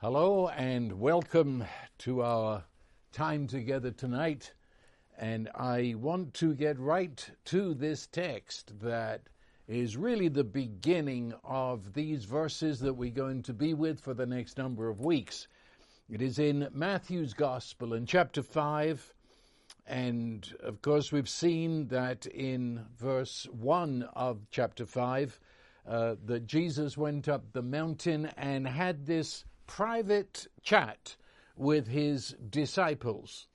Hello and welcome to our time together tonight. And I want to get right to this text that is really the beginning of these verses that we're going to be with for the next number of weeks. It is in Matthew's Gospel in chapter 5. And of course, we've seen that in verse 1 of chapter 5 uh, that Jesus went up the mountain and had this private chat with his disciples.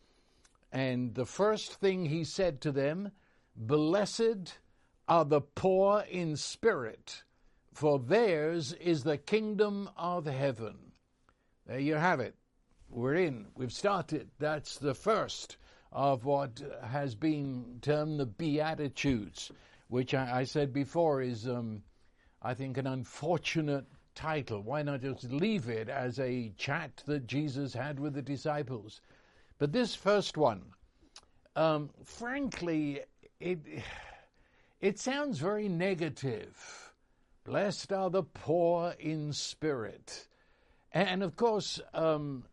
And the first thing he said to them, Blessed are the poor in spirit, for theirs is the kingdom of heaven. There you have it. We're in. We've started. That's the first of what has been termed the Beatitudes, which I, I said before is, um, I think, an unfortunate title. Why not just leave it as a chat that Jesus had with the disciples? But this first one, um, frankly, it it sounds very negative. Blessed are the poor in spirit, and of course, um,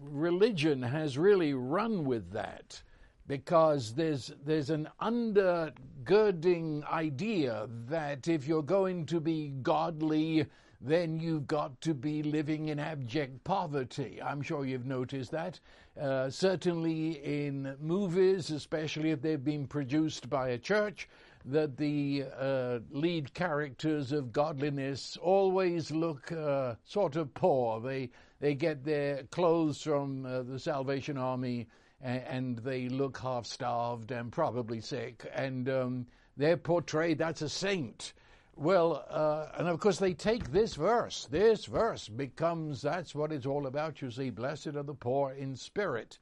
religion has really run with that because there's there's an undergirding idea that if you're going to be godly then you've got to be living in abject poverty. I'm sure you've noticed that. Uh, certainly in movies, especially if they've been produced by a church, that the uh, lead characters of godliness always look uh, sort of poor. They they get their clothes from uh, the Salvation Army and, and, they look half starved and probably sick, and um, they're portrayed that's a saint. Well, uh, and of course, they take this verse. This verse becomes that's what it's all about. You see, blessed are the poor in spirit.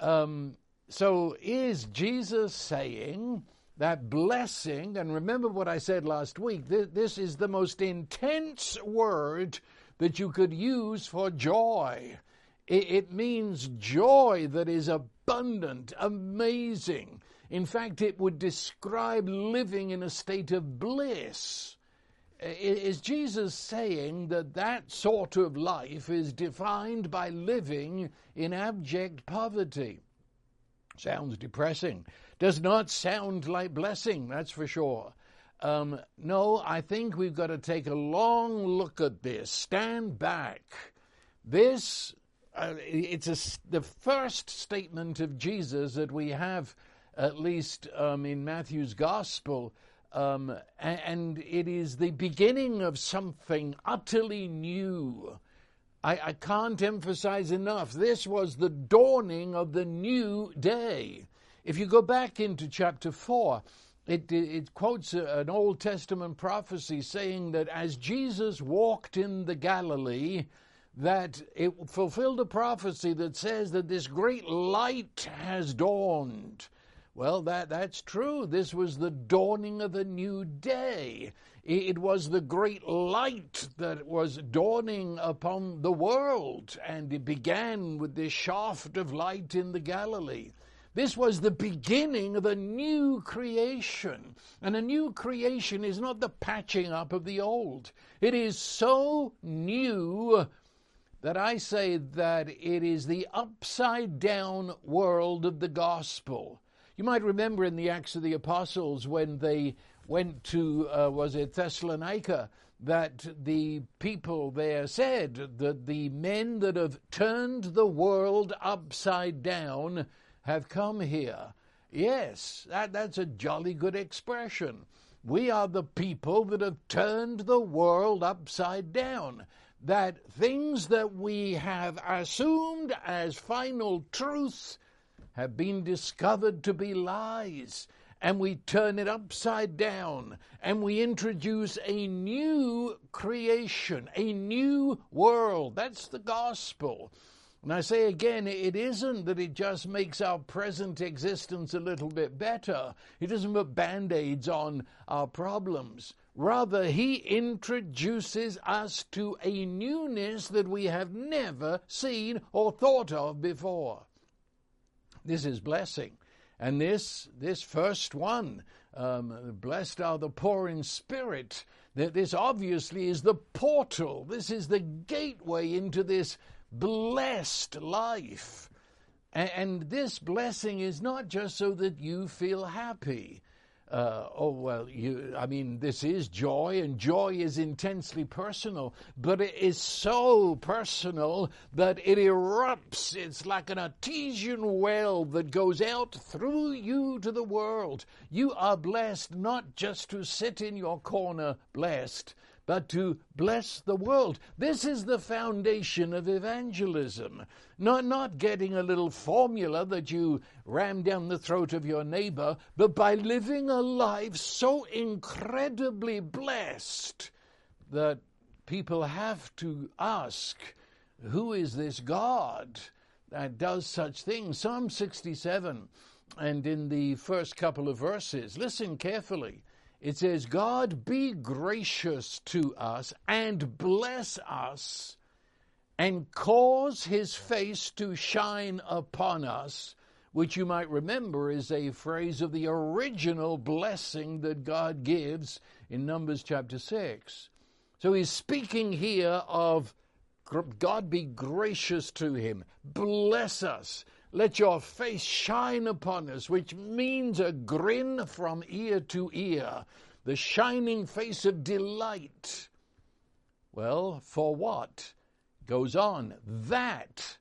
Um, so, is Jesus saying that blessing? And remember what I said last week this, this is the most intense word that you could use for joy. It, it means joy that is abundant, amazing. In fact, it would describe living in a state of bliss. Is Jesus saying that that sort of life is defined by living in abject poverty? Sounds depressing. Does not sound like blessing, that's for sure. Um, no, I think we've got to take a long look at this. Stand back. This, uh, it's a, the first statement of Jesus that we have at least um, in Matthew's Gospel. Um, and it is the beginning of something utterly new. I, I can't emphasize enough. This was the dawning of the new day. If you go back into chapter 4, it, it, quotes an Old Testament prophecy saying that as Jesus walked in the Galilee, that it fulfilled a prophecy that says that this great light has dawned. Well, that, that's true. This was the dawning of a new day. It was the great light that was dawning upon the world, and it began with this shaft of light in the Galilee. This was the beginning of a new creation. And a new creation is not the patching up of the old. It is so new that I say that it is the upside down world of the gospel. You might remember in the Acts of the Apostles when they went to, uh, was it Thessalonica, that the people there said that the men that have turned the world upside down have come here. Yes, that, that's a jolly good expression. We are the people that have turned the world upside down. That things that we have assumed as final truths have been discovered to be lies, and we turn it upside down, and we introduce a new creation, a new world. That's the gospel. And I say again, it isn't that it just makes our present existence a little bit better. It doesn't put band aids on our problems. Rather, He introduces us to a newness that we have never seen or thought of before. This is blessing. And this, this first one, um, blessed are the poor in spirit, this obviously is the portal. This is the gateway into this blessed life. And this blessing is not just so that you feel happy uh, oh, well, you, I mean, this is joy, and joy is intensely personal, but it is so personal that it erupts. It's like an artesian well that goes out through you to the world. You are blessed not just to sit in your corner blessed, but to bless the world. This is the foundation of evangelism. Not, not getting a little formula that you ram down the throat of your neighbor, but by living a life so incredibly blessed that people have to ask, who is this God that does such things? Psalm 67 and in the first couple of verses, listen carefully. It says, God be gracious to us and bless us and cause his face to shine upon us, which you might remember is a phrase of the original blessing that God gives in Numbers chapter 6. So he's speaking here of God be gracious to him, bless us, let your face shine upon us, which means a grin from ear to ear, the shining face of delight. Well, for what? Goes on, that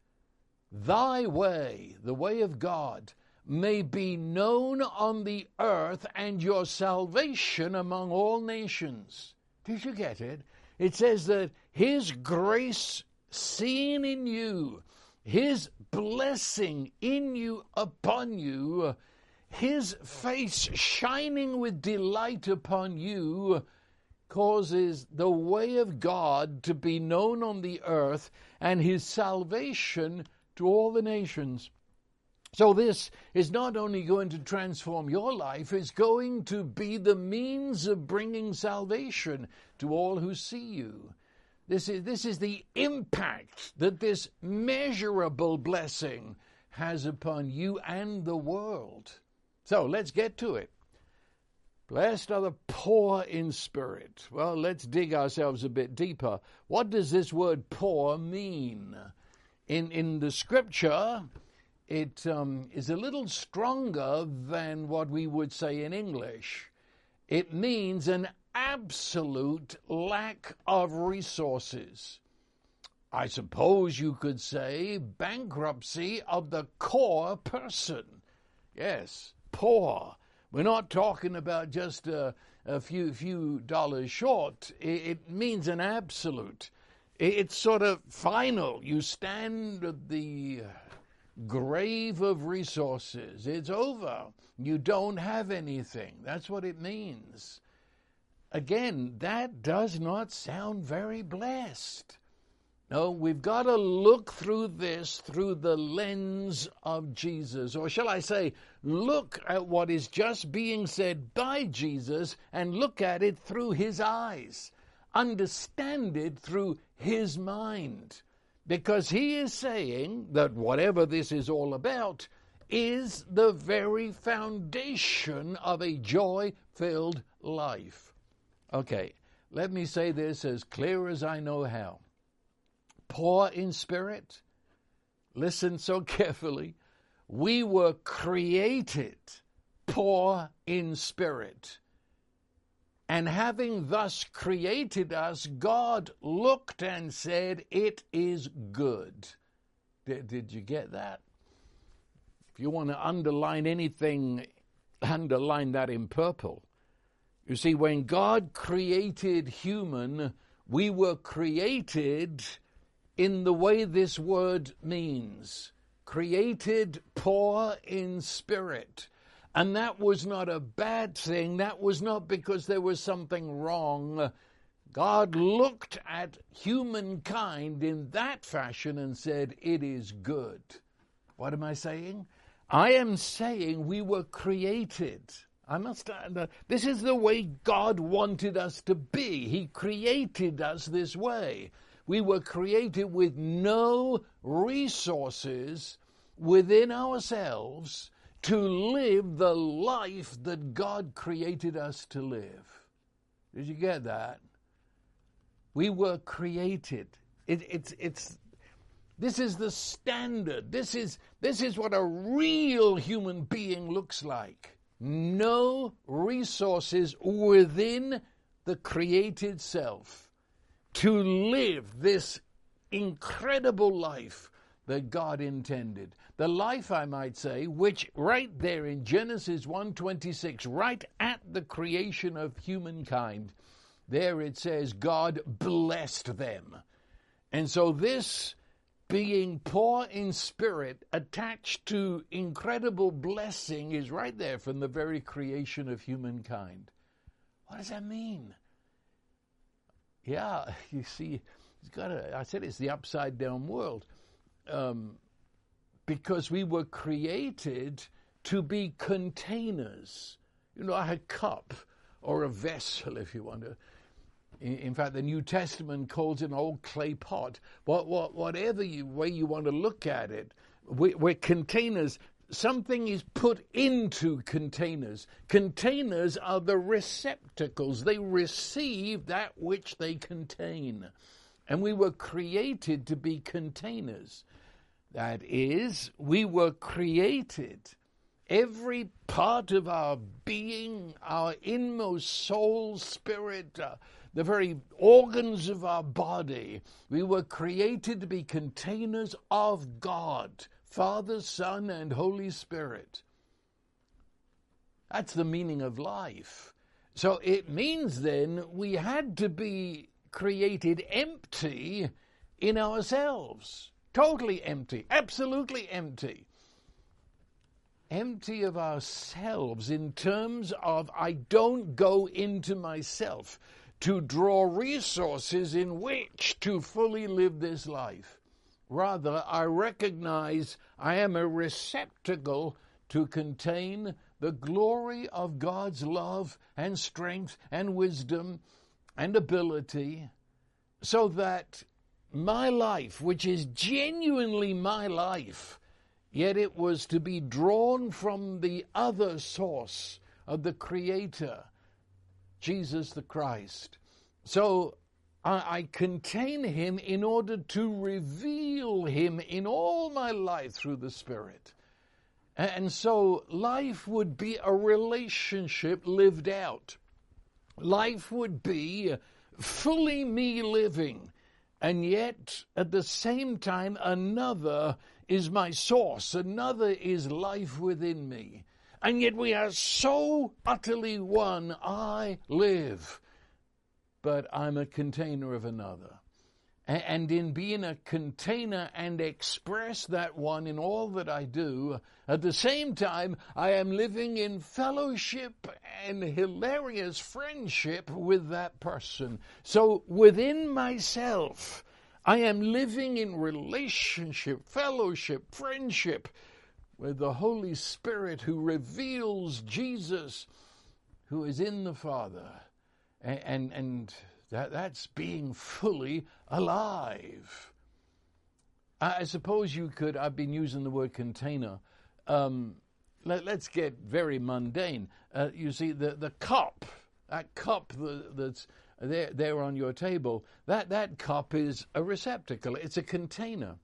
thy way, the way of God, may be known on the earth and your salvation among all nations. Did you get it? It says that His grace seen in you his blessing in you, upon you, His face shining with delight upon you, causes the way of God to be known on the earth and His salvation to all the nations. So, this is not only going to transform your life, it's going to be the means of bringing salvation to all who see you. This is, this is the impact that this measurable blessing has upon you and the world. So let's get to it. Blessed are the poor in spirit. Well, let's dig ourselves a bit deeper. What does this word poor mean? In, in the scripture, it um, is a little stronger than what we would say in English. It means an absolute lack of resources. I suppose you could say bankruptcy of the core person. Yes, poor. We're not talking about just a, a few few dollars short. It, it means an absolute. It, it's sort of final. You stand at the grave of resources. It's over. You don't have anything. That's what it means. Again, that does not sound very blessed. No, we've got to look through this through the lens of Jesus. Or shall I say, look at what is just being said by Jesus and look at it through his eyes. Understand it through his mind. Because he is saying that whatever this is all about is the very foundation of a joy filled life. Okay, let me say this as clear as I know how. Poor in spirit, listen so carefully. We were created poor in spirit. And having thus created us, God looked and said, It is good. Did, did you get that? If you want to underline anything, underline that in purple. You see, when God created human, we were created in the way this word means created poor in spirit. And that was not a bad thing. That was not because there was something wrong. God looked at humankind in that fashion and said, It is good. What am I saying? I am saying we were created I must. Uh, this is the way God wanted us to be. He created us this way. We were created with no resources within ourselves to live the life that God created us to live. Did you get that? We were created. It, it's, it's, this is the standard. This is, this is what a real human being looks like. No resources within the created self to live this incredible life that God intended. The life, I might say, which right there in Genesis 1:26, right at the creation of humankind, there it says God blessed them. And so this being poor in spirit, attached to incredible blessing, is right there from the very creation of humankind. What does that mean? Yeah, you see, it's got a, I said it's the upside down world. Um, because we were created to be containers. You know, a cup or a vessel, if you want to. In fact, the New Testament calls it an old clay pot. What, what, whatever you, way you want to look at it, we, we're containers. Something is put into containers. Containers are the receptacles. They receive that which they contain. And we were created to be containers. That is, we were created every part of our being, our inmost soul, spirit, uh, the very organs of our body. We were created to be containers of God, Father, Son, and Holy Spirit. That's the meaning of life. So it means then we had to be created empty in ourselves. Totally empty, absolutely empty. Empty of ourselves in terms of I don't go into myself to draw resources in which to fully live this life. Rather, I recognize I am a receptacle to contain the glory of God's love and strength and wisdom and ability, so that my life, which is genuinely my life, yet it was to be drawn from the other source of the Creator Jesus the Christ. So I, contain him in order to reveal him in all my life through the Spirit. And so life would be a relationship lived out. Life would be fully me living, and yet at the same time, another is my source, another is life within me. And yet we are so utterly one. I live, but I'm a container of another. And in being a container and express that one in all that I do, at the same time, I am living in fellowship and hilarious friendship with that person. So within myself, I am living in relationship, fellowship, friendship with the Holy Spirit who reveals Jesus who is in the Father. And, and, and that, that's being fully alive. I, I, suppose you could, I've been using the word container. Um, let, us get very mundane. Uh, you see, the, the cup, that cup that's there, there on your table, that, that cup is a receptacle, it's a container.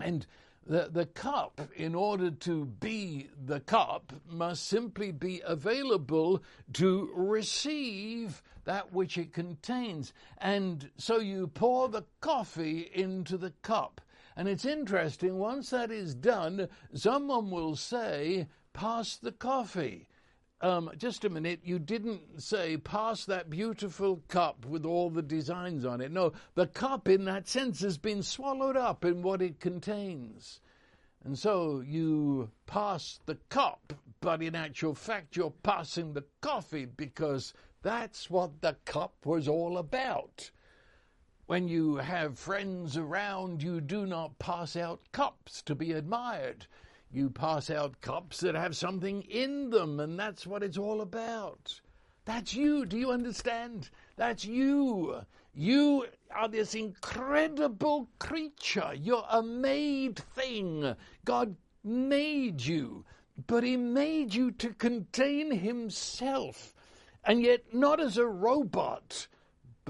And the, the cup, in order to be the cup, must simply be available to receive that which it contains. And so you pour the coffee into the cup. And it's interesting, once that is done, someone will say, Pass the coffee. Um, just a minute, you didn't say pass that beautiful cup with all the designs on it. No, the cup in that sense has been swallowed up in what it contains. And so you pass the cup, but in actual fact, you're passing the coffee because that's what the cup was all about. When you have friends around, you do not pass out cups to be admired. You pass out cups that have something in them, and that's what it's all about. That's you. Do you understand? That's you. You are this incredible creature. You're a made thing. God made you, but He made you to contain Himself, and yet not as a robot,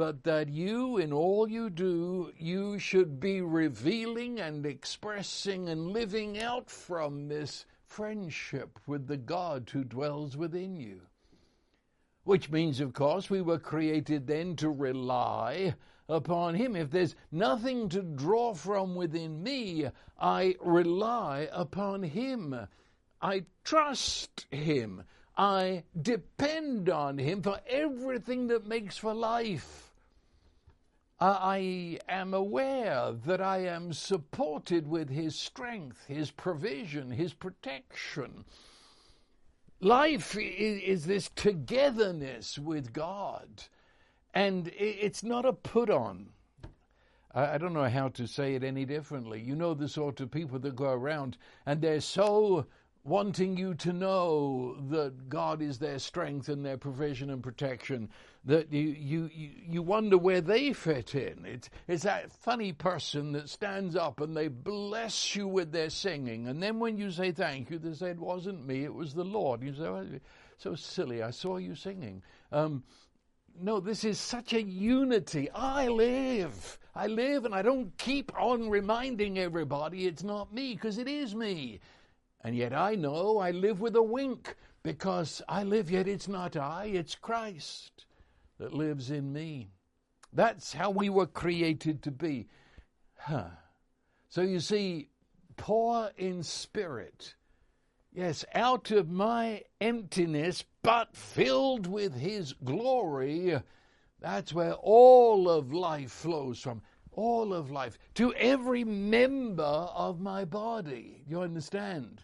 but that you, in all you do, you should be revealing and expressing and living out from this friendship with the God who dwells within you. Which means, of course, we were created then to rely upon Him. If there's nothing to draw from within me, I rely upon Him. I trust Him. I depend on Him for everything that makes for life. Uh, I am aware that I am supported with His strength, His provision, His protection. Life is, this togetherness with God, and it's not a put on. I don't know how to say it any differently. You know the sort of people that go around and they're so wanting you to know that God is their strength and their provision and protection, that you, you, you wonder where they fit in. It's, it's that funny person that stands up and they bless you with their singing. And then when you say thank you, they say, It wasn't me, it was the Lord. You say, oh, So silly, I saw you singing. Um, no, this is such a unity. I live. I live, and I don't keep on reminding everybody it's not me, because it is me. And yet I know I live with a wink because I live, yet it's not I, it's Christ that lives in me. That's how we were created to be. Huh. So you see, poor in spirit. Yes, out of my emptiness, but filled with His glory, that's where all of life flows from. All of life. To every member of my body. You understand?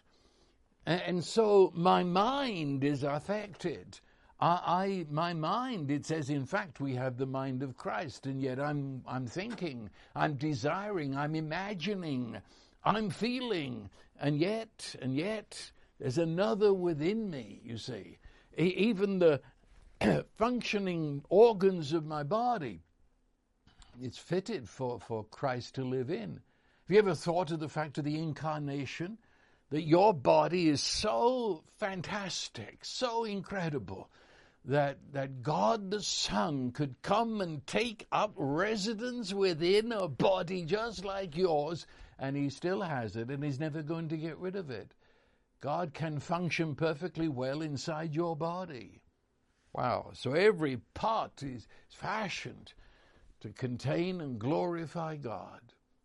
And so my mind is affected. I, I, my mind, it says, in fact, we have the mind of Christ, and yet I'm, I'm thinking, I'm desiring, I'm imagining, I'm feeling, and yet, and yet, there's another within me, you see. Even the functioning organs of my body, it's fitted for, for Christ to live in. Have you ever thought of the fact of the incarnation? that your body is so fantastic, so incredible, that, that God the Son could come and take up residence within a body just like yours, and He still has it, and He's never going to get rid of it. God can function perfectly well inside your body. Wow. So every part is fashioned to contain and glorify God.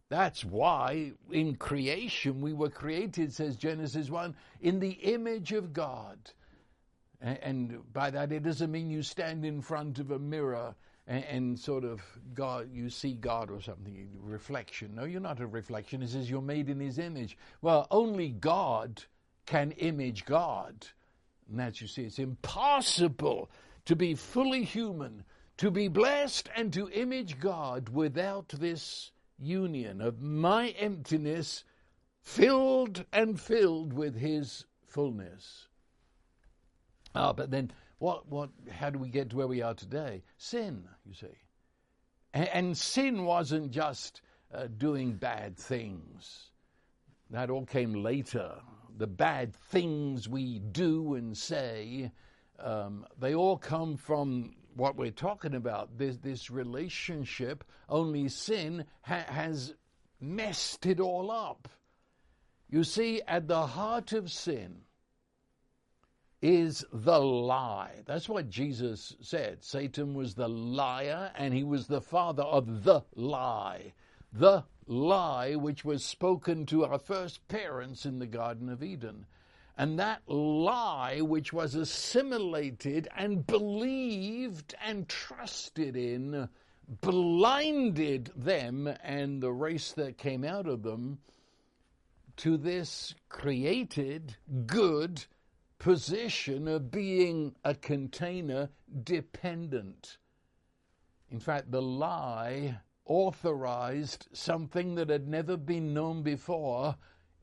That's why in creation we were created, says Genesis 1, in the image of God. And by that, it doesn't mean you stand in front of a mirror and, and, sort of God, you see God or something, reflection. No, you're not a reflection. It says you're made in His image. Well, only God can image God. And that you see, it's impossible to be fully human, to be blessed, and to image God without this union of my emptiness filled and filled with his fullness. Ah, but then what, what, how do we get to where we are today? Sin, you see. And, and sin wasn't just uh, doing bad things. That all came later. The bad things we do and say, um, they all come from what we're talking about, this, this relationship, only sin ha- has messed it all up. You see, at the heart of sin is the lie. That's what Jesus said. Satan was the liar and he was the father of the lie. The lie which was spoken to our first parents in the Garden of Eden. And that lie, which was assimilated and believed and trusted in, blinded them and the race that came out of them to this created good position of being a container dependent. In fact, the lie authorized something that had never been known before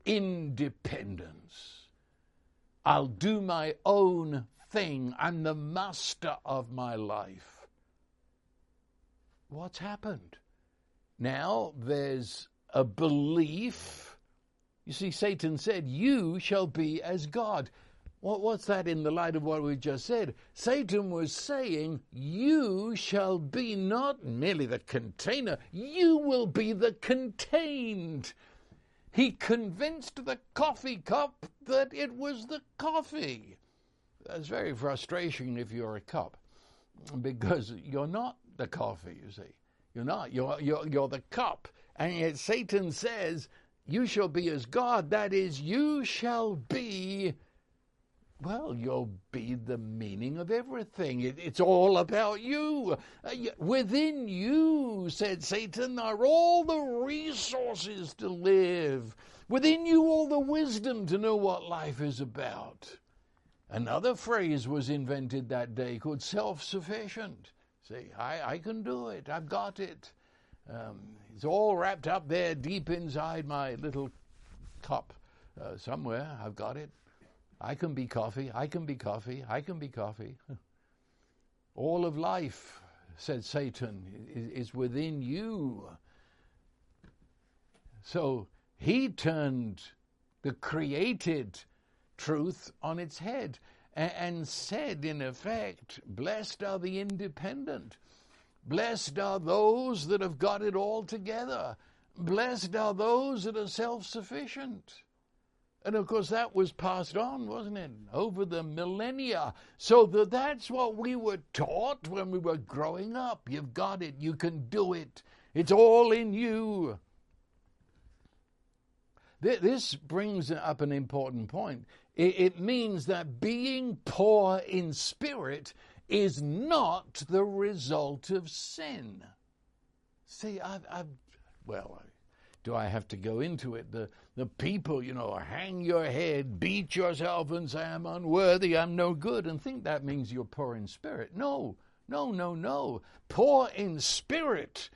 independence. I'll do my own thing. I'm the master of my life. What's happened? Now there's a belief. You see, Satan said, You shall be as God. What, what's that in the light of what we just said? Satan was saying, You shall be not merely the container, you will be the contained. He convinced the coffee cup that it was the coffee. That's very frustrating if you're a cup because you're not the coffee, you see. You're not. You're, you're, you're the cup. And yet Satan says, You shall be as God. That is, you shall be, well, you'll be the meaning of everything. It, it's all about you. Uh, within you, said Satan, are all the resources to live. Within you, all the wisdom to know what life is about. Another phrase was invented that day called self sufficient. See, I, I can do it. I've got it. Um, it's all wrapped up there deep inside my little cup uh, somewhere. I've got it. I can be coffee. I can be coffee. I can be coffee. all of life, said Satan, is, within you. So he turned the created truth on its head and said, in effect, Blessed are the independent. Blessed are those that have got it all together. Blessed are those that are self sufficient. And of course, that was passed on, wasn't it, over the millennia. So that that's what we were taught when we were growing up. You've got it. You can do it. It's all in you. This brings up an important point. It means that being poor in spirit is not the result of sin. See, I've, I've well, do I have to go into it? The, the people, you know, hang your head, beat yourself, and say, I'm unworthy, I'm no good, and think that means you're poor in spirit. No, no, no, no. Poor in spirit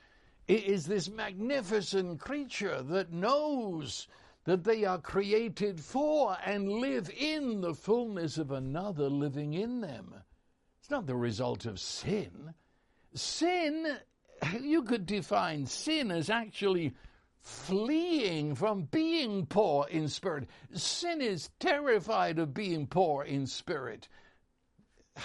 is this magnificent creature that knows that they are created for and live in the fullness of another living in them. It's not the result of sin. Sin, you could define sin as actually fleeing from being poor in spirit. Sin is terrified of being poor in spirit.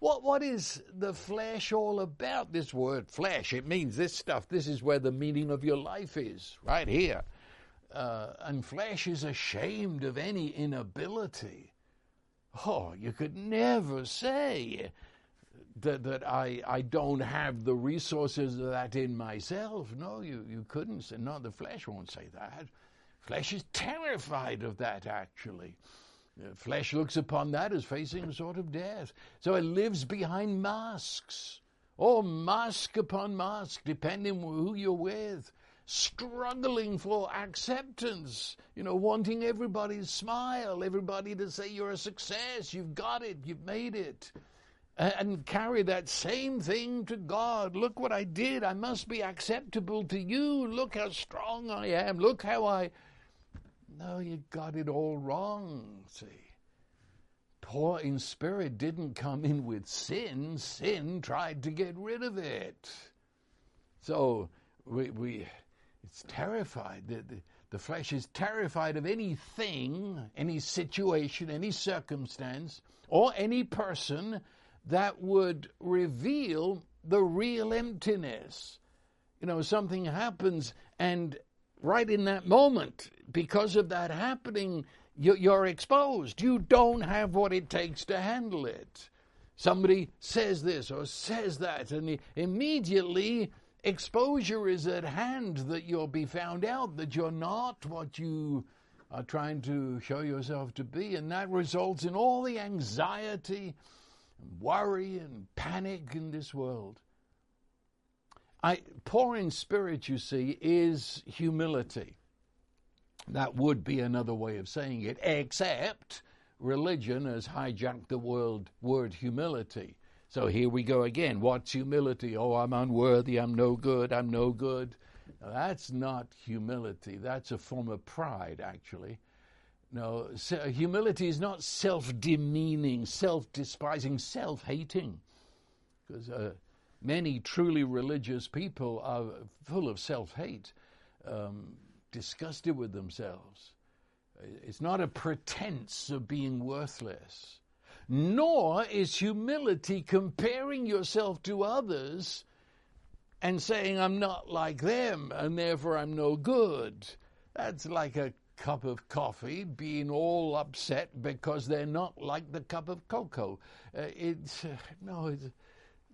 What, what is the flesh all about? This word flesh, it means this stuff. This is where the meaning of your life is, right here uh, and flesh is ashamed of any inability. Oh, you could never say that, that I, I don't have the resources of that in myself. No, you, you couldn't say, no, the flesh won't say that. Flesh is terrified of that, actually. Uh, flesh looks upon that as facing a sort of death. So it lives behind masks. Oh, mask upon mask, depending who you're with struggling for acceptance, you know, wanting everybody's smile, everybody to say you're a success, you've got it, you've made it. And carry that same thing to God. Look what I did. I must be acceptable to you. Look how strong I am. Look how I. No, you got it all wrong, see. Poor in spirit didn't come in with sin, sin tried to get rid of it. So we, we it's terrified. The, the, the flesh is terrified of anything, any situation, any circumstance, or any person that would reveal the real emptiness. You know, something happens, and right in that moment, because of that happening, you're exposed. You don't have what it takes to handle it. Somebody says this or says that, and immediately exposure is at hand that you'll be found out that you're not what you are trying to show yourself to be. And that results in all the anxiety, and worry, and panic in this world. I, poor in spirit, you see, is humility. That would be another way of saying it, except religion has hijacked the word, word humility. So here we go again. What's humility? Oh, I'm unworthy. I'm no good. I'm no good. Now, that's not humility. That's a form of pride, actually. No, humility is not self demeaning, self despising, self hating. Because uh, many truly religious people are full of self hate, um, disgusted with themselves. It's not a pretense of being worthless. Nor is humility comparing yourself to others and saying, I'm not like them and therefore I'm no good. That's like a cup of coffee being all upset because they're not like the cup of cocoa. Uh, it's, uh, no, it's,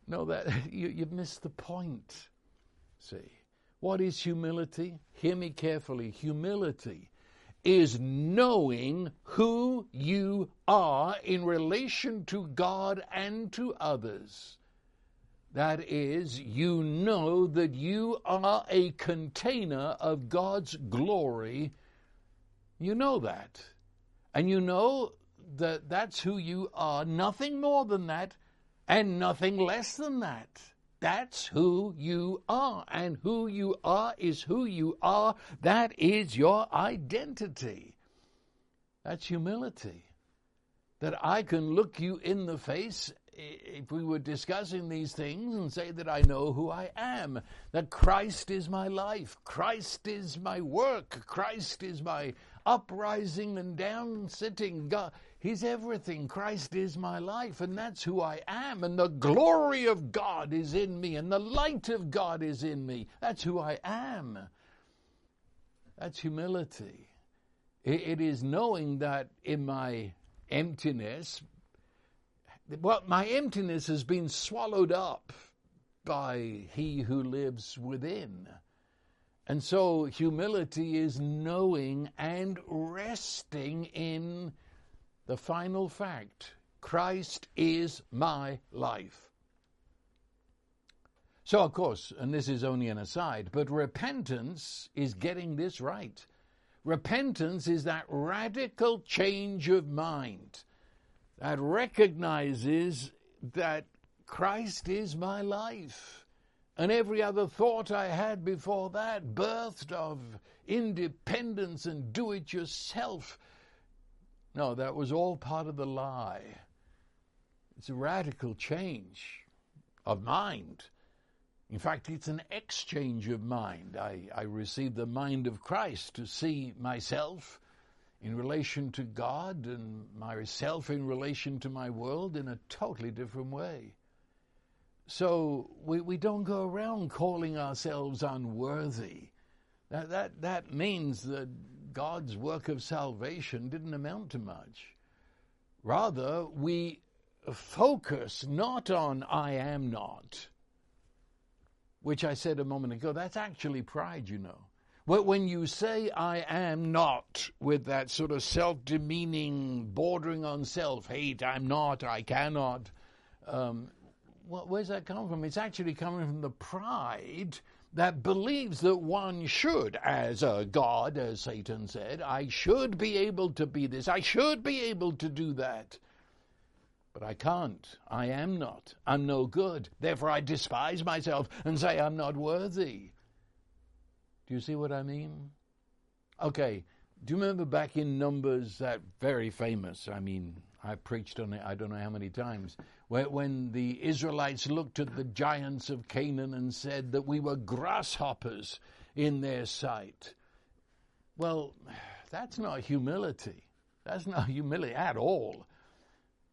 no, that you, you've missed the point. See, what is humility? Hear me carefully. Humility is knowing who you are in relation to God and to others. That is, you know that you are a container of God's glory. You know that. And you know that that's who you are, nothing more than that, and nothing less than that. That's who you are. And who you are is who you are. That is your identity. That's humility. That I can look you in the face if we were discussing these things and say that I know who I am, that Christ is my life, Christ is my work, Christ is my uprising and down sitting. God, He's everything. Christ is my life, and that's who I am. And the glory of God is in me, and the light of God is in me. That's who I am. That's humility. it is knowing that in my emptiness, well, my emptiness has been swallowed up by He who lives within. And so humility is knowing and resting in the final fact Christ is my life. So, of course, and this is only an aside, but repentance is getting this right. Repentance is that radical change of mind that recognizes that Christ is my life. And every other thought I had before that, birthed of independence and do it yourself, no, that was all part of the lie. It's a radical change of mind. In fact, it's an exchange of mind. I, I received the mind of Christ to see myself in relation to God and myself in relation to my world in a totally different way. So we, we don't go around calling ourselves unworthy. That, that, that means that God's work of salvation didn't amount to much. Rather, we focus not on I am not, which I said a moment ago, that's actually pride, you know. But when you say I am not with that sort of self demeaning, bordering on self hate, I'm not, I cannot, um, where's that come from? It's actually coming from the pride that believes that one should, as a God, as Satan said, I should be able to be this, I should be able to do that. But I can't. I am not. I'm no good. Therefore, I despise myself and say I'm not worthy. Do you see what I mean? Okay. Do you remember back in Numbers, that very famous, I mean, I preached on it I don't know how many times, when the Israelites looked at the giants of Canaan and said that we were grasshoppers in their sight. Well, that's not humility. That's not humility at all.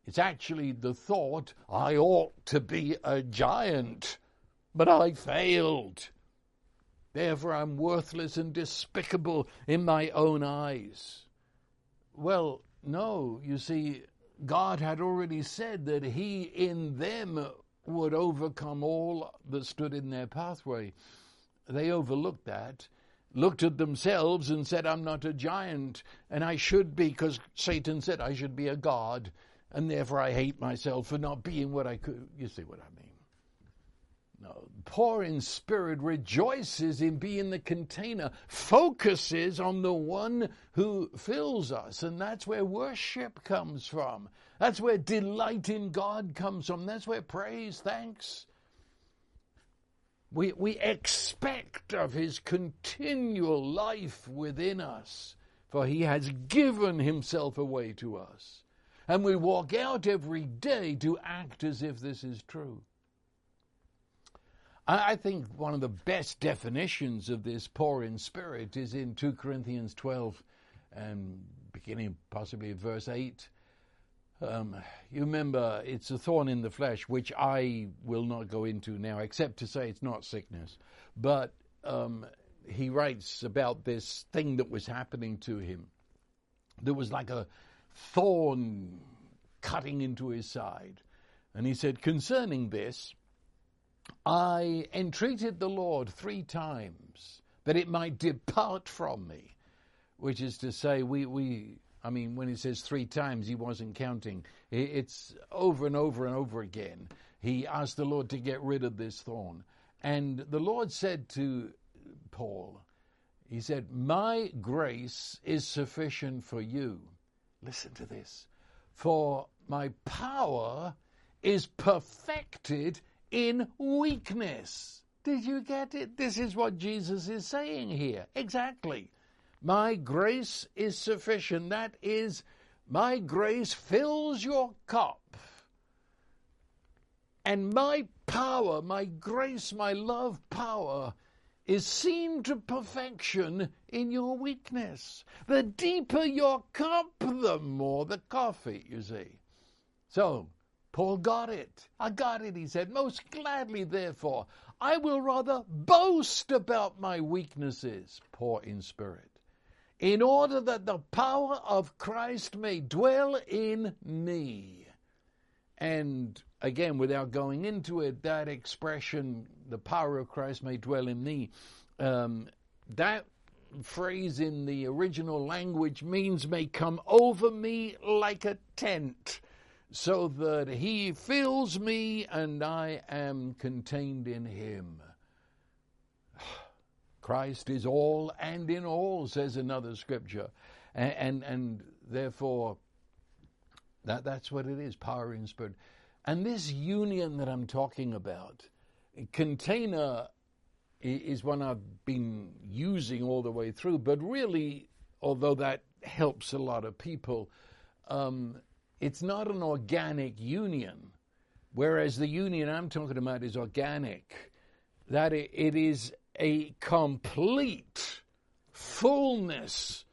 It's actually the thought, I ought to be a giant, but I failed. Therefore, I'm worthless and despicable in my own eyes. Well, no, you see, God had already said that He in them would overcome all that stood in their pathway. They overlooked that, looked at themselves and said, I'm not a giant, and I should be, because Satan said I should be a God, and therefore I hate myself for not being what I could. You see what I mean? Poor in spirit rejoices in being the container, focuses on the one who fills us. And that's where worship comes from. That's where delight in God comes from. That's where praise, thanks. We, we expect of his continual life within us, for he has given himself away to us. And we walk out every day to act as if this is true. I think one of the best definitions of this poor in spirit is in 2 Corinthians 12 and beginning possibly at verse 8. Um, you remember it's a thorn in the flesh, which I will not go into now, except to say it's not sickness. But um, he writes about this thing that was happening to him. There was like a thorn cutting into his side. And he said, Concerning this, I entreated the Lord three times that it might depart from me. Which is to say, we, we I mean, when he says three times, he wasn't counting. It's over and over and over again. He asked the Lord to get rid of this thorn. And the Lord said to Paul, He said, My grace is sufficient for you. Listen to this. For my power is perfected in weakness. Did you get it? This is what Jesus is saying here. Exactly. My grace is sufficient. That is, my grace fills your cup. And my power, my grace, my love power is seen to perfection in your weakness. The deeper your cup, the more the coffee, you see. So, Paul got it. I got it, he said. Most gladly, therefore, I will rather boast about my weaknesses, poor in spirit, in order that the power of Christ may dwell in me. And again, without going into it, that expression, the power of Christ may dwell in me, um, that phrase in the original language means may come over me like a tent, so that he fills me and I am contained in him. Christ is all and in all, says another scripture. And, and, and therefore, that, that's what it is power in spirit. And this union that I'm talking about, container is one I've been using all the way through, but really, although that helps a lot of people, um, it's not an organic union. Whereas the union I'm talking about is organic, that it is a complete fullness.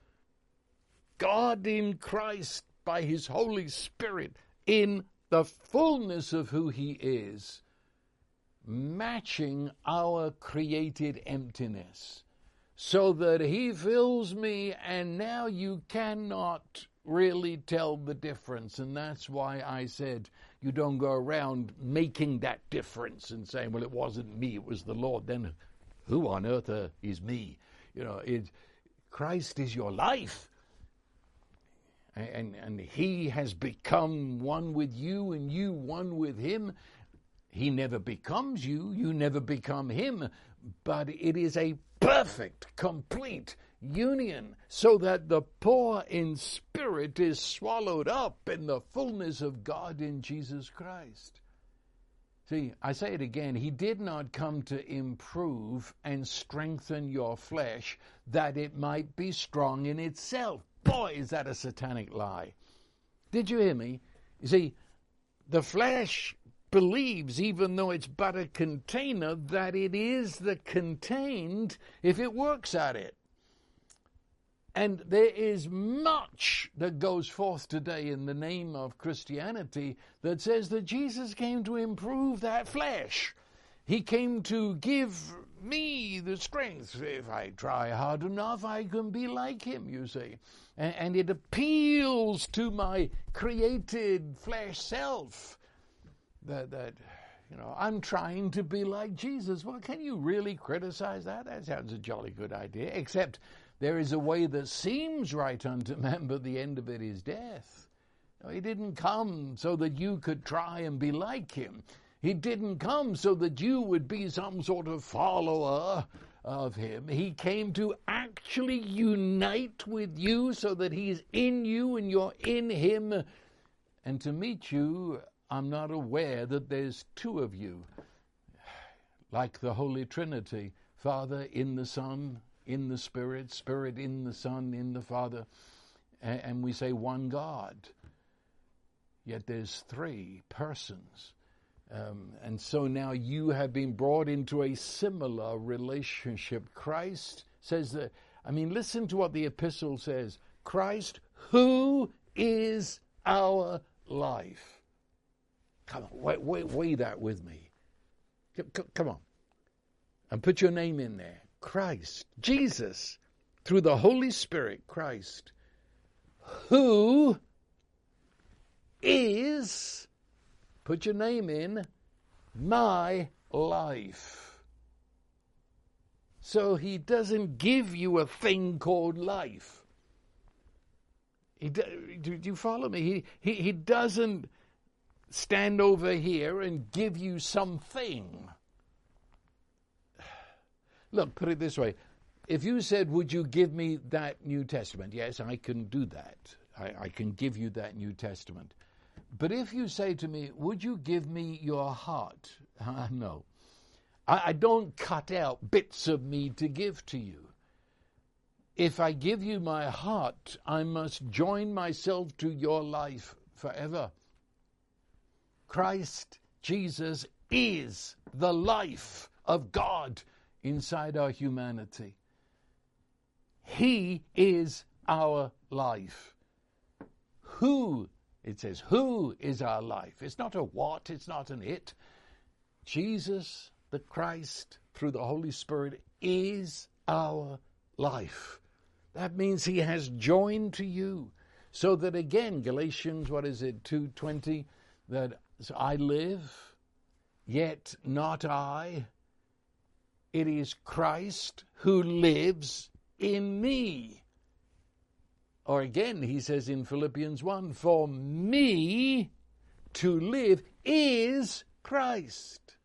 God in Christ by His Holy Spirit in the fullness of who He is, matching our created emptiness, so that He fills me, and now you cannot really tell the difference. And that's why I said you don't go around making that difference and saying, well, it wasn't me, it was the Lord. Then who on earth uh, is me? You know, it, Christ is your life and, and he has become one with you and you one with him. He never becomes you, you never become him, but it is a perfect, complete union so that the poor in spirit is swallowed up in the fullness of God in Jesus Christ. See, I say it again, he did not come to improve and strengthen your flesh that it might be strong in itself. Boy, is that a satanic lie. Did you hear me? You see, the flesh believes, even though it's but a container, that it is the contained if it works at it. And there is much that goes forth today in the name of Christianity that says that Jesus came to improve that flesh. He came to give me the strength. If I try hard enough, I can be like him, you see. And, and it appeals to my created flesh self that, that, you know, I'm trying to be like Jesus. Well, can you really criticize that? That sounds a jolly good idea, except there is a way that seems right unto man, but the end of it is death. He didn't come so that you could try and be like him. He didn't come so that you would be some sort of follower of him. He came to actually unite with you so that he's in you and you're in him. And to meet you, I'm not aware that there's two of you, like the Holy Trinity Father in the Son, in the Spirit, Spirit in the Son, in the Father. And we say one God. Yet there's three persons um, and so now you have been brought into a similar relationship. Christ says that, I mean, listen to what the epistle says Christ, who is our life. Come on, weigh, weigh, weigh that with me. Come on. And put your name in there. Christ, Jesus, through the Holy Spirit, Christ, who is, put your name in, my life. So he doesn't give you a thing called life. He, do, do you follow me? He, he, he doesn't stand over here and give you something. Look, put it this way. If you said, Would you give me that New Testament? Yes, I can do that. I, I can give you that New Testament. But if you say to me, Would you give me your heart? Uh, no. I, I don't cut out bits of me to give to you. If I give you my heart, I must join myself to your life forever. Christ Jesus is the life of God inside our humanity. He is our life. Who, it says, who is our life? It's not a what, it's not an it. Jesus, the Christ, through the Holy Spirit, is our life. That means he has joined to you. So that again, Galatians, what is it, 2.20, that I live, yet not I. It is Christ who lives in me. Or again, he says in Philippians 1, for me to live is Christ.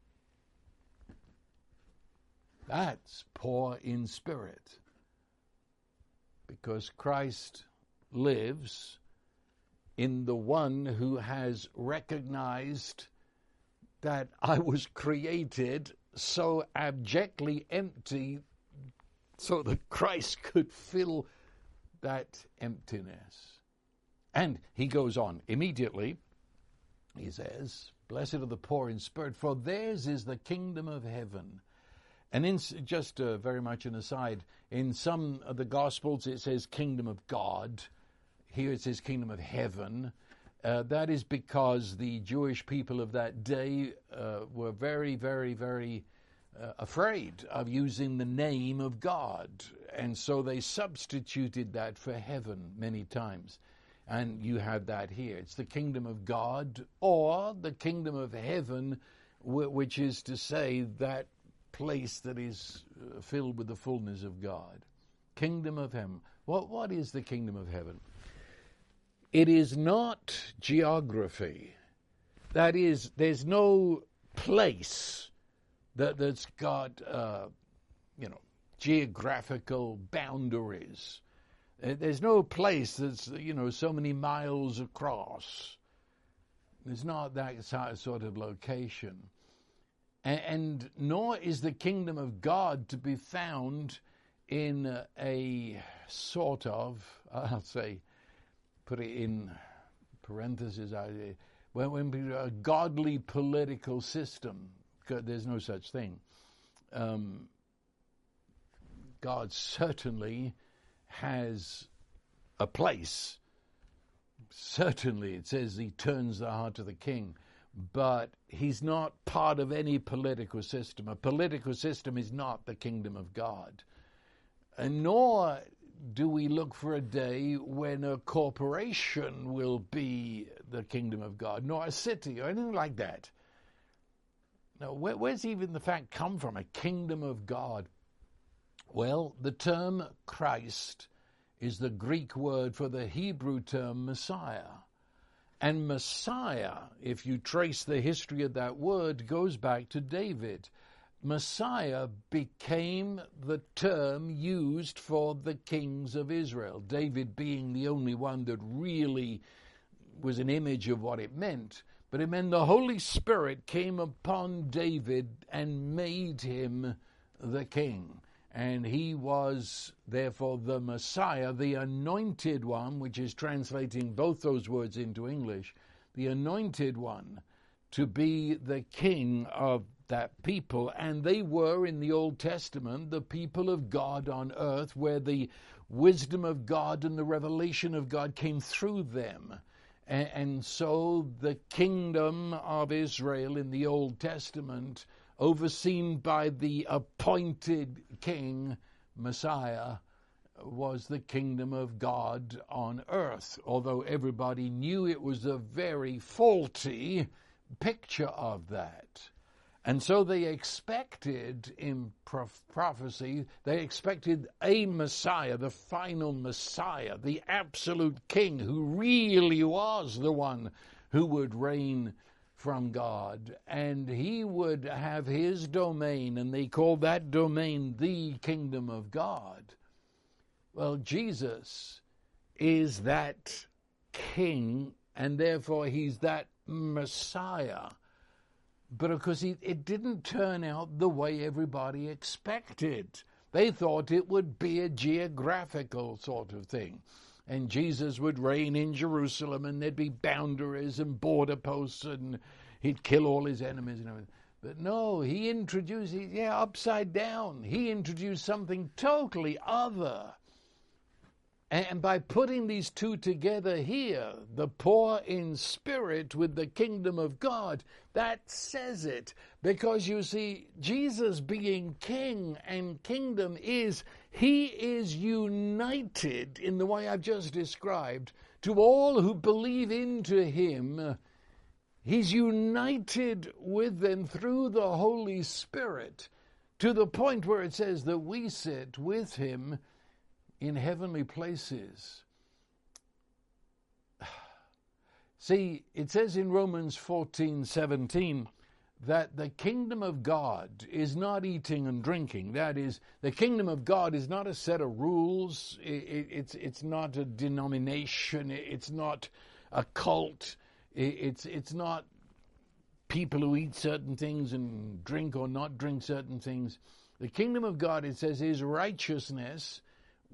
That's poor in spirit because Christ lives in the one who has recognized that I was created so abjectly empty so that Christ could fill that emptiness. And he goes on immediately, he says, Blessed are the poor in spirit, for theirs is the kingdom of heaven. And in, just uh, very much an aside, in some of the Gospels it says kingdom of God. Here it says kingdom of heaven. Uh, that is because the Jewish people of that day uh, were very, very, very uh, afraid of using the name of God. And so they substituted that for heaven many times. And you have that here. It's the kingdom of God or the kingdom of heaven, which is to say that place that is uh, filled with the fullness of God. Kingdom of heaven. What, what is the kingdom of heaven? It is not geography. That is, there's no place that, that's got, uh, you know, geographical boundaries. There's no place that's, you know, so many miles across. There's not that sort of location and nor is the kingdom of God to be found in a sort of, I'll say, put it in parentheses, I, when, when a godly political system, there's no such thing. Um, God certainly has a place. Certainly, it says he turns the heart of the king but he's not part of any political system. A political system is not the kingdom of God. And nor do we look for a day when a corporation will be the kingdom of God, nor a city or anything like that. Now, where, where's even the fact come from? A kingdom of God. Well, the term Christ is the Greek word for the Hebrew term Messiah. And Messiah, if you trace the history of that word, goes back to David. Messiah became the term used for the kings of Israel, David being the only one that really was an image of what it meant. But it meant the Holy Spirit came upon David and made him the king and he was therefore the Messiah, the anointed one, which is translating both those words into English, the anointed one to be the king of that people, and they were in the Old Testament the people of God on earth, where the wisdom of God and the revelation of God came through them. And, and so the kingdom of Israel in the Old Testament, overseen by the appointed king, Messiah, was the kingdom of God on earth, although everybody knew it was a very faulty picture of that. And so they expected in prophecy, they expected a Messiah, the final Messiah, the absolute king who really was the one who would reign from God. And he would have his domain, and they called that domain the kingdom of God. Well, Jesus is that king, and therefore he's that Messiah. But of course, it didn't turn out the way everybody expected. They thought it would be a geographical sort of thing. And Jesus would reign in Jerusalem, and there'd be boundaries and border posts, and he'd kill all his enemies and everything. But no, he introduced, yeah, upside down. He introduced something totally other. And by putting these two together here, the poor in spirit with the kingdom of God, that says it. Because you see, Jesus being king and kingdom is, he is united in the way I've just described to all who believe into him. He's united with them through the Holy Spirit to the point where it says that we sit with him in heavenly places. See, it says in Romans 14 17 that the kingdom of God is not eating and drinking. That is, the kingdom of God is not a set of rules, it, it, it's, it's not a denomination, it's not a cult, it's, it's not people who eat certain things and drink or not drink certain things. The kingdom of God, it says, is righteousness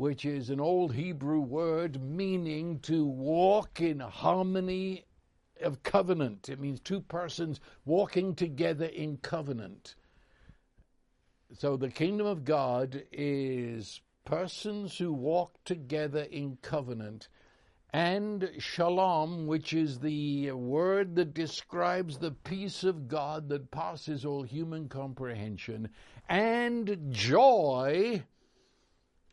which is an old Hebrew word meaning to walk in harmony of covenant. It means two persons walking together in covenant. So the kingdom of God is persons who walk together in covenant. And shalom, which is the word that describes the peace of God that passes all human comprehension, and joy,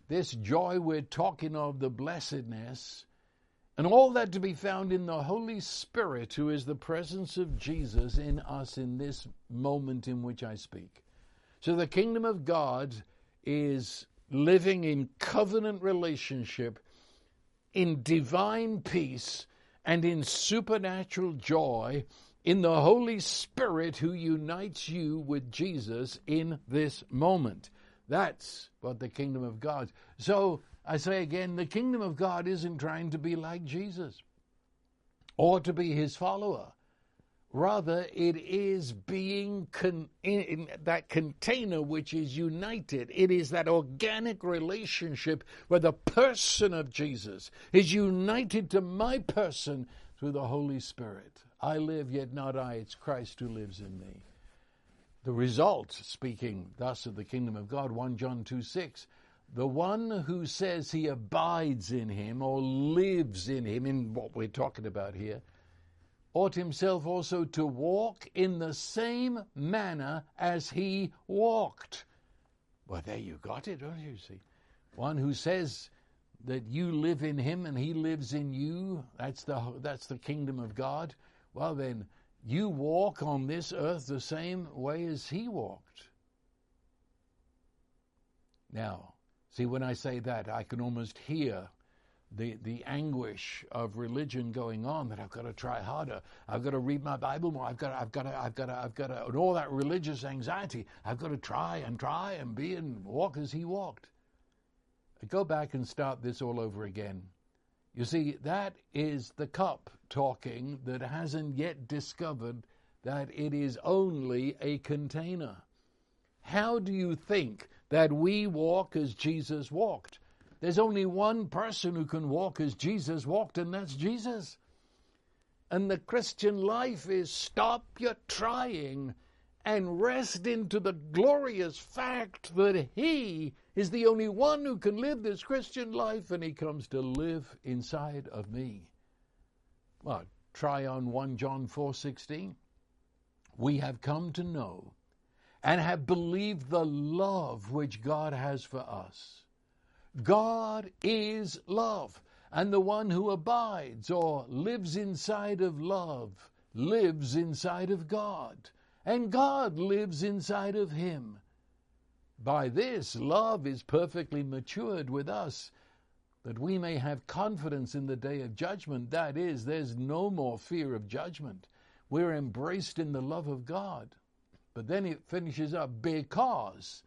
this joy we're talking of, the blessedness, and all that to be found in the Holy Spirit, who is the presence of Jesus in us in this moment in which I speak. So the kingdom of God is living in covenant relationship, in divine peace, and in supernatural joy in the Holy Spirit who unites you with Jesus in this moment. That's what the kingdom of God. So I say again, the kingdom of God isn't trying to be like Jesus or to be his follower. Rather, it is being con- in, that container which is united. It is that organic relationship where the person of Jesus is united to my person through the Holy Spirit. I live, yet not I. It's Christ who lives in me. The result, speaking thus of the kingdom of God, 1 John 2 6, the one who says he abides in him or lives in him, in what we're talking about here, ought himself also to walk in the same manner as he walked. Well, there you got it, don't you see? One who says that you live in him and he lives in you, that's the, that's the kingdom of God. Well, then, you walk on this earth the same way as he walked. Now, see, when I say that, I can almost hear the, the anguish of religion going on that I've got to try harder. I've got to read my Bible more. I've got to, I've got to, I've got to, I've got to, and all that religious anxiety. I've got to try and try and be and walk as he walked. I go back and start this all over again. You see, that is the cup talking that hasn't yet discovered that it is only a container. How do you think that we walk as Jesus walked? There's only one person who can walk as Jesus walked, and that's Jesus. And the Christian life is stop your trying and rest into the glorious fact that He is the only one who can live this Christian life and He comes to live inside of me. Well, try on 1 John 4:16. We have come to know and have believed the love which God has for us. God is love, and the one who abides or lives inside of love lives inside of God, and God lives inside of him. By this, love is perfectly matured with us, that we may have confidence in the day of judgment. That is, there's no more fear of judgment. We're embraced in the love of God. But then it finishes up because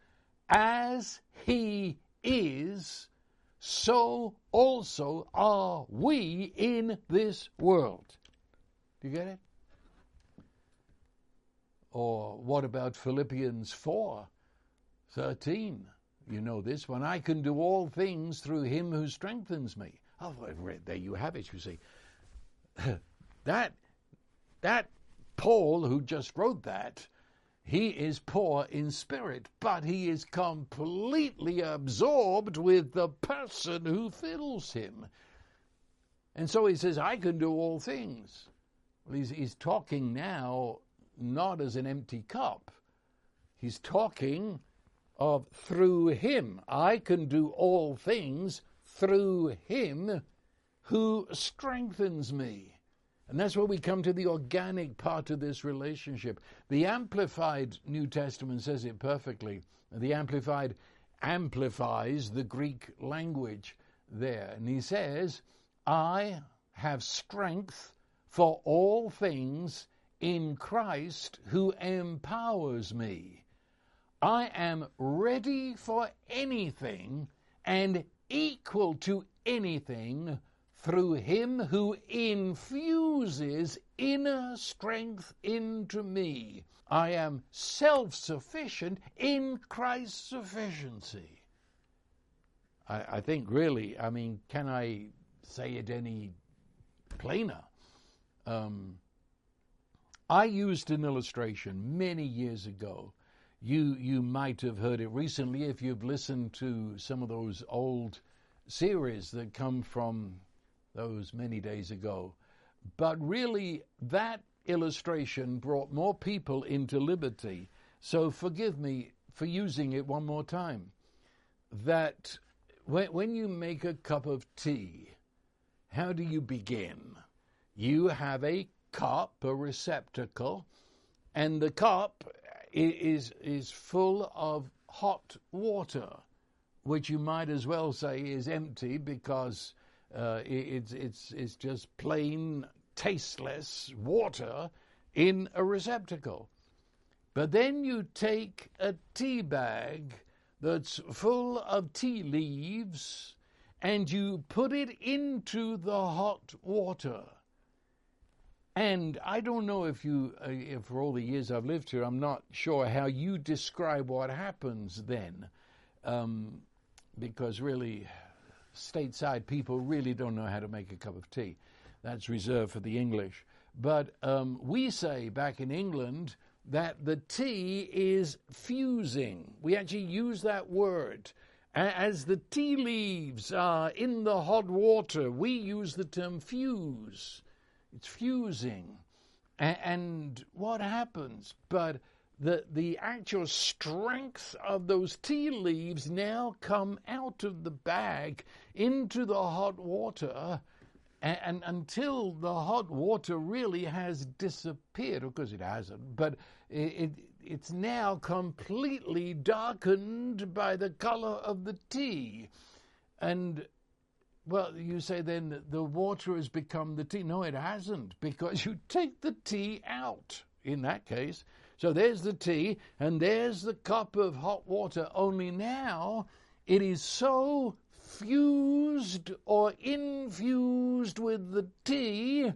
as He is, so also are we in this world. Do you get it? Or what about Philippians 4 13? You know this one. I can do all things through him who strengthens me. Oh, there you have it, you see. that, that Paul, who just wrote that, he is poor in spirit, but he is completely absorbed with the person who fills him. And so he says, I can do all things. Well, he's, he's talking now not as an empty cup. He's talking of through him. I can do all things through him who strengthens me. And that's where we come to the organic part of this relationship. The Amplified New Testament says it perfectly. The Amplified amplifies the Greek language there. And he says, I have strength for all things in Christ who empowers me. I am ready for anything and equal to anything through him who infuses inner strength into me. I am self sufficient in Christ's sufficiency. I, I, think, really, I mean, can I say it any plainer? Um, I used an illustration many years ago. You, you might have heard it recently if you've listened to some of those old series that come from those many days ago. But really, that illustration brought more people into liberty. So forgive me for using it one more time. That when you make a cup of tea, how do you begin? You have a cup, a receptacle, and the cup is, is full of hot water, which you might as well say is empty because uh, it's, it's, it's just plain, tasteless water in a receptacle. But then you take a tea bag that's full of tea leaves and you put it into the hot water. And I don't know if you, uh, if for all the years I've lived here, I'm not sure how you describe what happens then. Um, because really, stateside people really don't know how to make a cup of tea. That's reserved for the English. But um, we say back in England that the tea is fusing. We actually use that word. As the tea leaves are in the hot water, we use the term fuse. It's fusing. And what happens? But the, the actual strength of those tea leaves now come out of the bag into the hot water. And, and, until the hot water really has disappeared, of course it hasn't, but it, it, it's now completely darkened by the color of the tea. And well, you say then the water has become the tea. No, it hasn't, because you take the tea out in that case. So there's the tea, and there's the cup of hot water, only now it is so fused or infused with the tea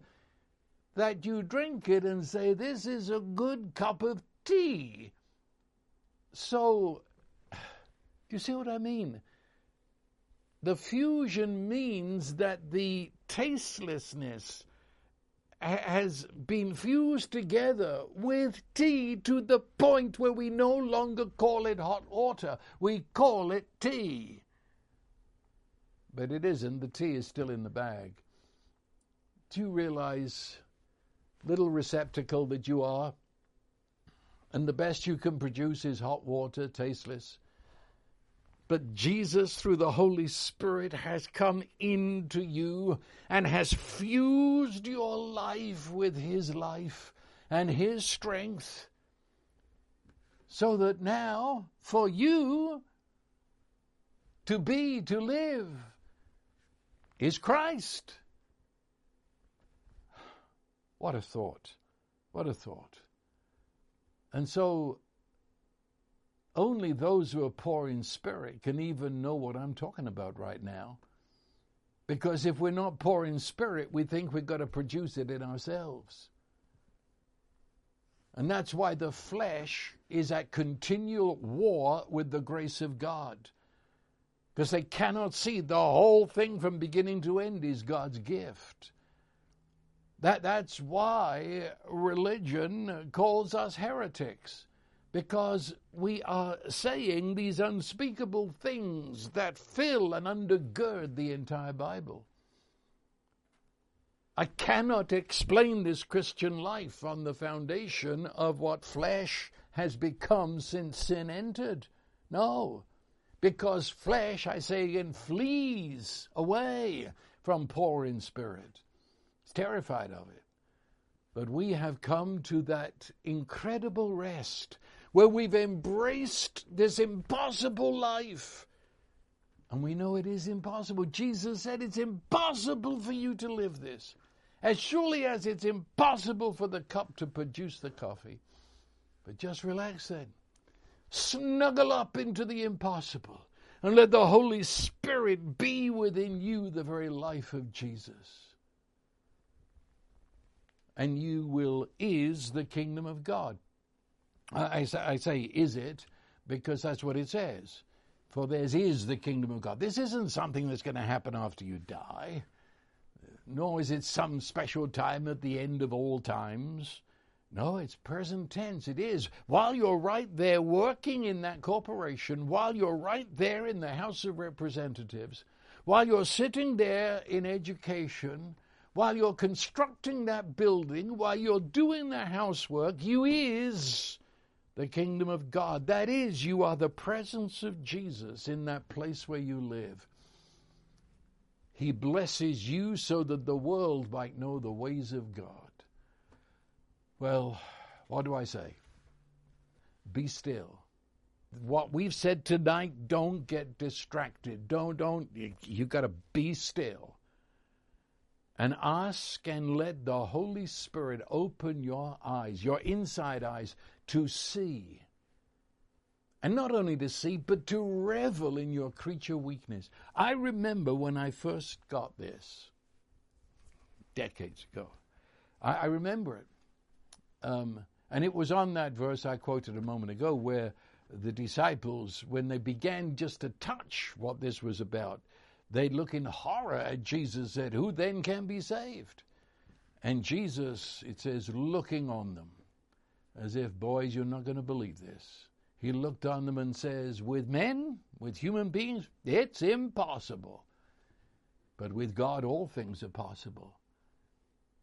that you drink it and say, This is a good cup of tea. So, do you see what I mean? The fusion means that the tastelessness has been fused together with tea to the point where we no longer call it hot water, we call it tea. But it isn't, the tea is still in the bag. Do you realize, little receptacle that you are, and the best you can produce is hot water, tasteless? But Jesus, through the Holy Spirit, has come into you and has fused your life with His life and His strength. So that now, for you to be, to live, is Christ. What a thought. What a thought. And so only those who are poor in spirit can even know what I'm talking about right now. Because if we're not poor in spirit, we think we've got to produce it in ourselves. And that's why the flesh is at continual war with the grace of God. Because they cannot see the whole thing from beginning to end is God's gift. That, that's why religion calls us heretics because we are saying these unspeakable things that fill and undergird the entire Bible. I cannot explain this Christian life on the foundation of what flesh has become since sin entered. No, because flesh, I say again, flees away from poor in spirit. It's terrified of it. But we have come to that incredible rest where we've embraced this impossible life. And we know it is impossible. Jesus said it's impossible for you to live this. As surely as it's impossible for the cup to produce the coffee. But just relax then. Snuggle up into the impossible and let the Holy Spirit be within you the very life of Jesus. And you will is the kingdom of God. I, say, I say, is it? Because that's what it says. For theirs is the kingdom of God. This isn't something that's going to happen after you die, nor is it some special time at the end of all times. No, it's present tense. It is. While you're right there working in that corporation, while you're right there in the House of Representatives, while you're sitting there in education, while you're constructing that building, while you're doing the housework, you is the kingdom of God. That is, you are the presence of Jesus in that place where you live. He blesses you so that the world might know the ways of God. Well, what do I say? Be still. What we've said tonight, don't get distracted. Don't, don't, you, you got to be still and ask and let the Holy Spirit open your eyes, your inside eyes, to see. And not only to see, but to revel in your creature weakness. I remember when I first got this, decades ago. I, I remember it. Um, and it was on that verse I quoted a moment ago where the disciples, when they began just to touch what this was about, they look in horror at Jesus, said, Who then can be saved? And Jesus, it says, looking on them, as if, boys, you're not going to believe this. He looked on them and says, With men, with human beings, it's impossible. But with God, all things are possible.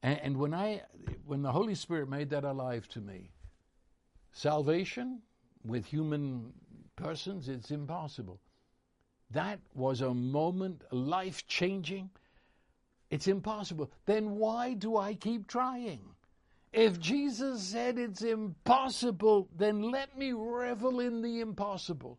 And, when I, when the Holy Spirit made that alive to me, salvation with human persons, it's impossible. That was a moment life changing. It's impossible. Then why do I keep trying? If Jesus said it's impossible, then let me revel in the impossible.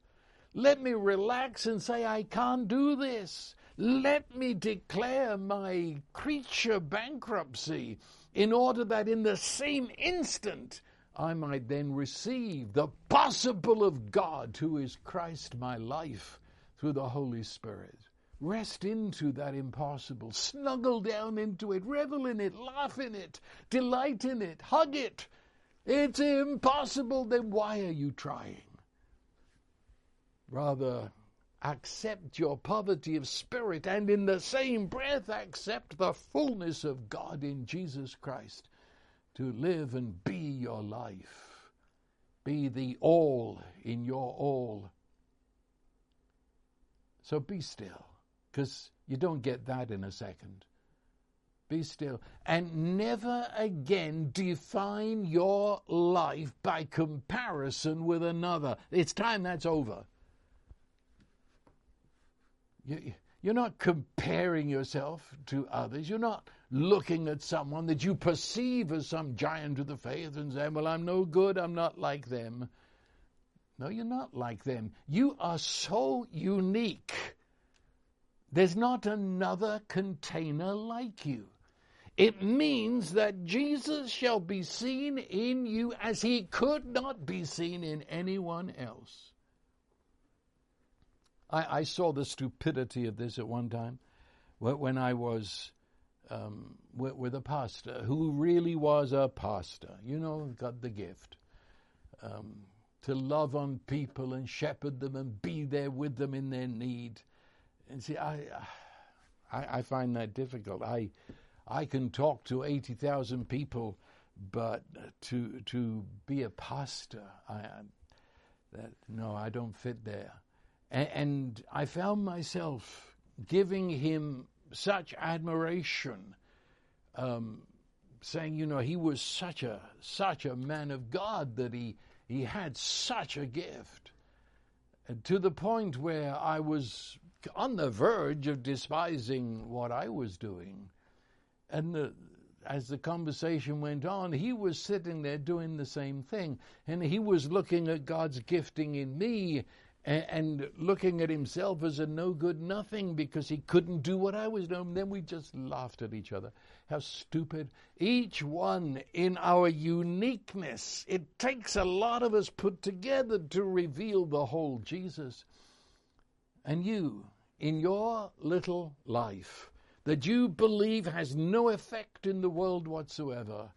Let me relax and say, I can't do this. Let me declare my creature bankruptcy in order that in the same instant I might then receive the possible of God, who is Christ my life through the Holy Spirit. Rest into that impossible. Snuggle down into it. Revel in it. Laugh in it. Delight in it. Hug it. It's impossible. Then why are you trying? Rather, accept your poverty of spirit and in the same breath accept the fullness of God in Jesus Christ to live and be your life. Be the all in your all. So be still, because you don't get that in a second. Be still. And never again define your life by comparison with another. It's time that's over. You're not comparing yourself to others. You're not looking at someone that you perceive as some giant of the faith and saying, Well, I'm no good, I'm not like them. No, you're not like them. You are so unique. There's not another container like you. It means that Jesus shall be seen in you as he could not be seen in anyone else. I, I saw the stupidity of this at one time when I was um, with, with, a pastor who really was a pastor, you know, got the gift um, to love on people and shepherd them and be there with them in their need. And see, I, I, I find that difficult. I, I can talk to eighty thousand people, but to to be a pastor, I, that, no, I don't fit there. And I found myself giving him such admiration, um, saying, you know, he was such a such a man of God that he he had such a gift, and to the point where I was on the verge of despising what I was doing, and the, as the conversation went on, he was sitting there doing the same thing, and he was looking at God's gifting in me and, and looking at himself as a no good nothing because he couldn't do what I was doing. Then we just laughed at each other. How stupid. Each one in our uniqueness. It takes a lot of us put together to reveal the whole Jesus. And you, in your little life, that you believe has no effect in the world whatsoever.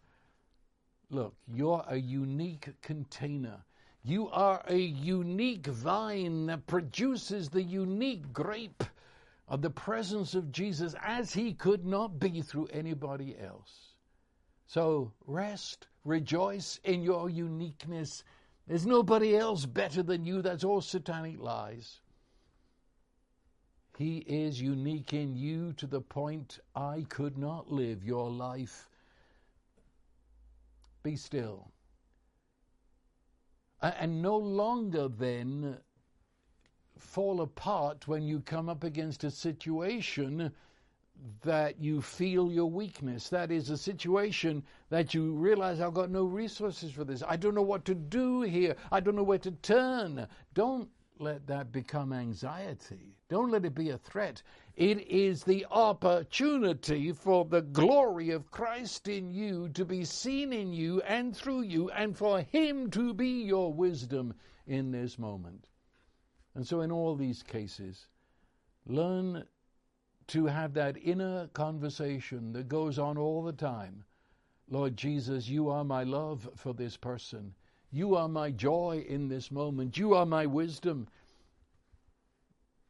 Look, you're a unique container you are a unique vine that produces the unique grape of the presence of Jesus as he could not be through anybody else. So rest, rejoice in your uniqueness. There's nobody else better than you. That's all satanic lies. He is unique in you to the point I could not live your life. Be still and no longer then fall apart when you come up against a situation that you feel your weakness. That is a situation that you realize I've got no resources for this. I don't know what to do here. I don't know where to turn. Don't let that become anxiety. Don't let it be a threat. It is the opportunity for the glory of Christ in you to be seen in you and through you, and for Him to be your wisdom in this moment. And so, in all these cases, learn to have that inner conversation that goes on all the time. Lord Jesus, you are my love for this person. You are my joy in this moment. You are my wisdom.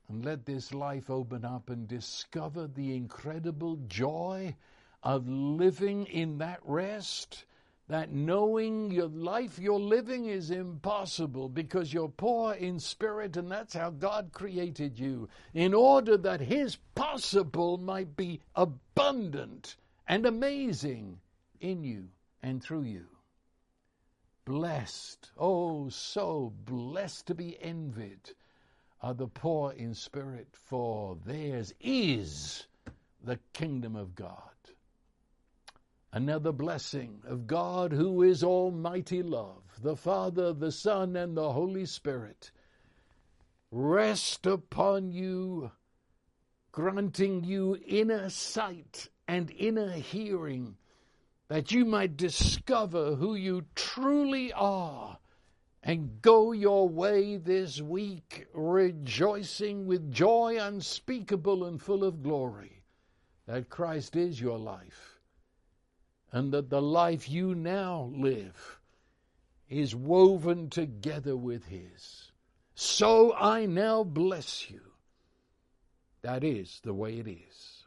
And let this life open up and discover the incredible joy of living in that rest, that knowing your life you're living is impossible because you're poor in spirit, and that's how God created you, in order that His possible might be abundant and amazing in you and through you. Blessed, oh, so blessed to be envied are the poor in spirit, for theirs is the kingdom of God. Another blessing of God who is Almighty Love, the Father, the Son, and the Holy Spirit, rest upon you, granting you inner sight and inner hearing, that you might discover who you truly are and go your way this week rejoicing with joy unspeakable and full of glory that Christ is your life and that the life you now live is woven together with His. So I now bless you That is the way it is.